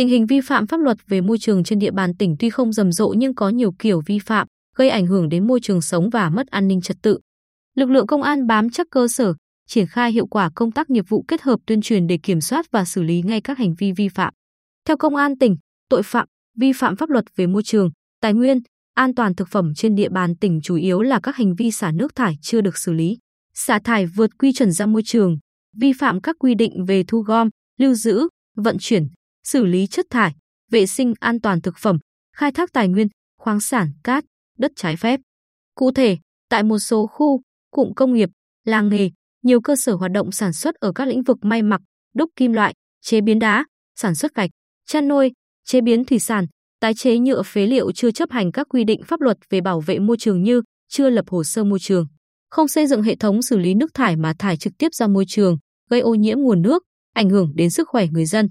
Tình hình vi phạm pháp luật về môi trường trên địa bàn tỉnh tuy không rầm rộ nhưng có nhiều kiểu vi phạm, gây ảnh hưởng đến môi trường sống và mất an ninh trật tự. Lực lượng công an bám chắc cơ sở, triển khai hiệu quả công tác nghiệp vụ kết hợp tuyên truyền để kiểm soát và xử lý ngay các hành vi vi phạm. Theo công an tỉnh, tội phạm, vi phạm pháp luật về môi trường, tài nguyên, an toàn thực phẩm trên địa bàn tỉnh chủ yếu là các hành vi xả nước thải chưa được xử lý, xả thải vượt quy chuẩn ra môi trường, vi phạm các quy định về thu gom, lưu giữ, vận chuyển, xử lý chất thải, vệ sinh an toàn thực phẩm, khai thác tài nguyên, khoáng sản, cát, đất trái phép. Cụ thể, tại một số khu, cụm công nghiệp, làng nghề, nhiều cơ sở hoạt động sản xuất ở các lĩnh vực may mặc, đúc kim loại, chế biến đá, sản xuất gạch, chăn nuôi, chế biến thủy sản, tái chế nhựa phế liệu chưa chấp hành các quy định pháp luật về bảo vệ môi trường như chưa lập hồ sơ môi trường, không xây dựng hệ thống xử lý nước thải mà thải trực tiếp ra môi trường, gây ô nhiễm nguồn nước, ảnh hưởng đến sức khỏe người dân.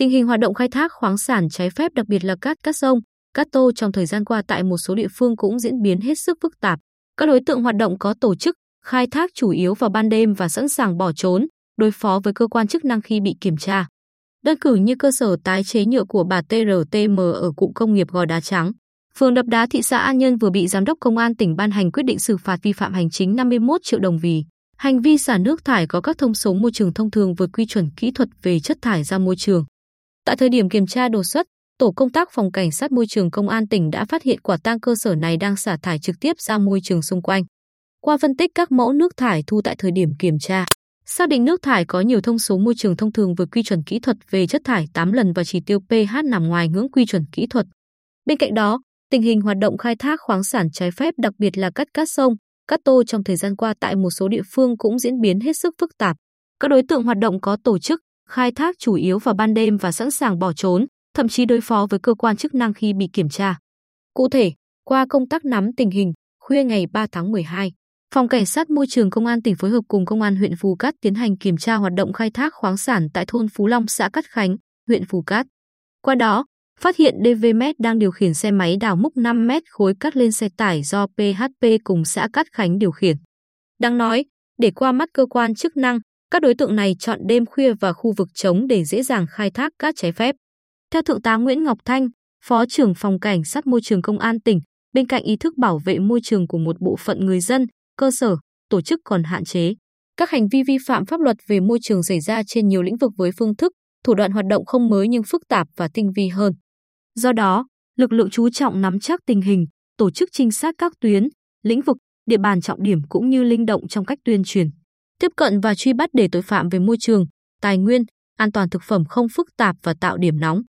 Tình hình hoạt động khai thác khoáng sản trái phép đặc biệt là cát cát sông, cát tô trong thời gian qua tại một số địa phương cũng diễn biến hết sức phức tạp. Các đối tượng hoạt động có tổ chức, khai thác chủ yếu vào ban đêm và sẵn sàng bỏ trốn, đối phó với cơ quan chức năng khi bị kiểm tra. Đơn cử như cơ sở tái chế nhựa của bà TRTM ở cụm công nghiệp Gò Đá Trắng, phường Đập Đá thị xã An Nhơn vừa bị giám đốc công an tỉnh ban hành quyết định xử phạt vi phạm hành chính 51 triệu đồng vì hành vi xả nước thải có các thông số môi trường thông thường vượt quy chuẩn kỹ thuật về chất thải ra môi trường. Tại thời điểm kiểm tra đột xuất, tổ công tác phòng cảnh sát môi trường công an tỉnh đã phát hiện quả tang cơ sở này đang xả thải trực tiếp ra môi trường xung quanh. Qua phân tích các mẫu nước thải thu tại thời điểm kiểm tra, xác định nước thải có nhiều thông số môi trường thông thường vượt quy chuẩn kỹ thuật về chất thải 8 lần và chỉ tiêu pH nằm ngoài ngưỡng quy chuẩn kỹ thuật. Bên cạnh đó, tình hình hoạt động khai thác khoáng sản trái phép đặc biệt là cắt cát sông, cát tô trong thời gian qua tại một số địa phương cũng diễn biến hết sức phức tạp. Các đối tượng hoạt động có tổ chức, khai thác chủ yếu vào ban đêm và sẵn sàng bỏ trốn, thậm chí đối phó với cơ quan chức năng khi bị kiểm tra. Cụ thể, qua công tác nắm tình hình, khuya ngày 3 tháng 12, Phòng Cảnh sát Môi trường Công an tỉnh phối hợp cùng Công an huyện Phù Cát tiến hành kiểm tra hoạt động khai thác khoáng sản tại thôn Phú Long, xã Cát Khánh, huyện Phù Cát. Qua đó, phát hiện DVM đang điều khiển xe máy đào múc 5 mét khối cát lên xe tải do PHP cùng xã Cát Khánh điều khiển. Đáng nói, để qua mắt cơ quan chức năng, các đối tượng này chọn đêm khuya và khu vực trống để dễ dàng khai thác cát trái phép. Theo Thượng tá Nguyễn Ngọc Thanh, Phó trưởng Phòng Cảnh sát Môi trường Công an tỉnh, bên cạnh ý thức bảo vệ môi trường của một bộ phận người dân, cơ sở, tổ chức còn hạn chế. Các hành vi vi phạm pháp luật về môi trường xảy ra trên nhiều lĩnh vực với phương thức, thủ đoạn hoạt động không mới nhưng phức tạp và tinh vi hơn. Do đó, lực lượng chú trọng nắm chắc tình hình, tổ chức trinh sát các tuyến, lĩnh vực, địa bàn trọng điểm cũng như linh động trong cách tuyên truyền, tiếp cận và truy bắt để tội phạm về môi trường, tài nguyên, an toàn thực phẩm không phức tạp và tạo điểm nóng.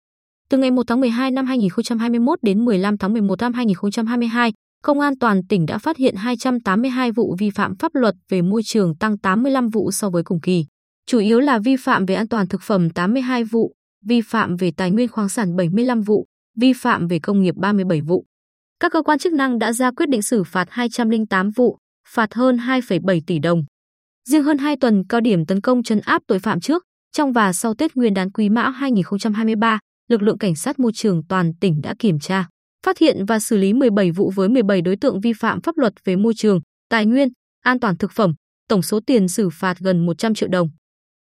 Từ ngày 1 tháng 12 năm 2021 đến 15 tháng 11 năm 2022, Công an toàn tỉnh đã phát hiện 282 vụ vi phạm pháp luật về môi trường tăng 85 vụ so với cùng kỳ. Chủ yếu là vi phạm về an toàn thực phẩm 82 vụ, vi phạm về tài nguyên khoáng sản 75 vụ, vi phạm về công nghiệp 37 vụ. Các cơ quan chức năng đã ra quyết định xử phạt 208 vụ, phạt hơn 2,7 tỷ đồng. Riêng hơn 2 tuần cao điểm tấn công chấn áp tội phạm trước, trong và sau Tết Nguyên đán Quý Mão 2023, lực lượng cảnh sát môi trường toàn tỉnh đã kiểm tra, phát hiện và xử lý 17 vụ với 17 đối tượng vi phạm pháp luật về môi trường, tài nguyên, an toàn thực phẩm, tổng số tiền xử phạt gần 100 triệu đồng.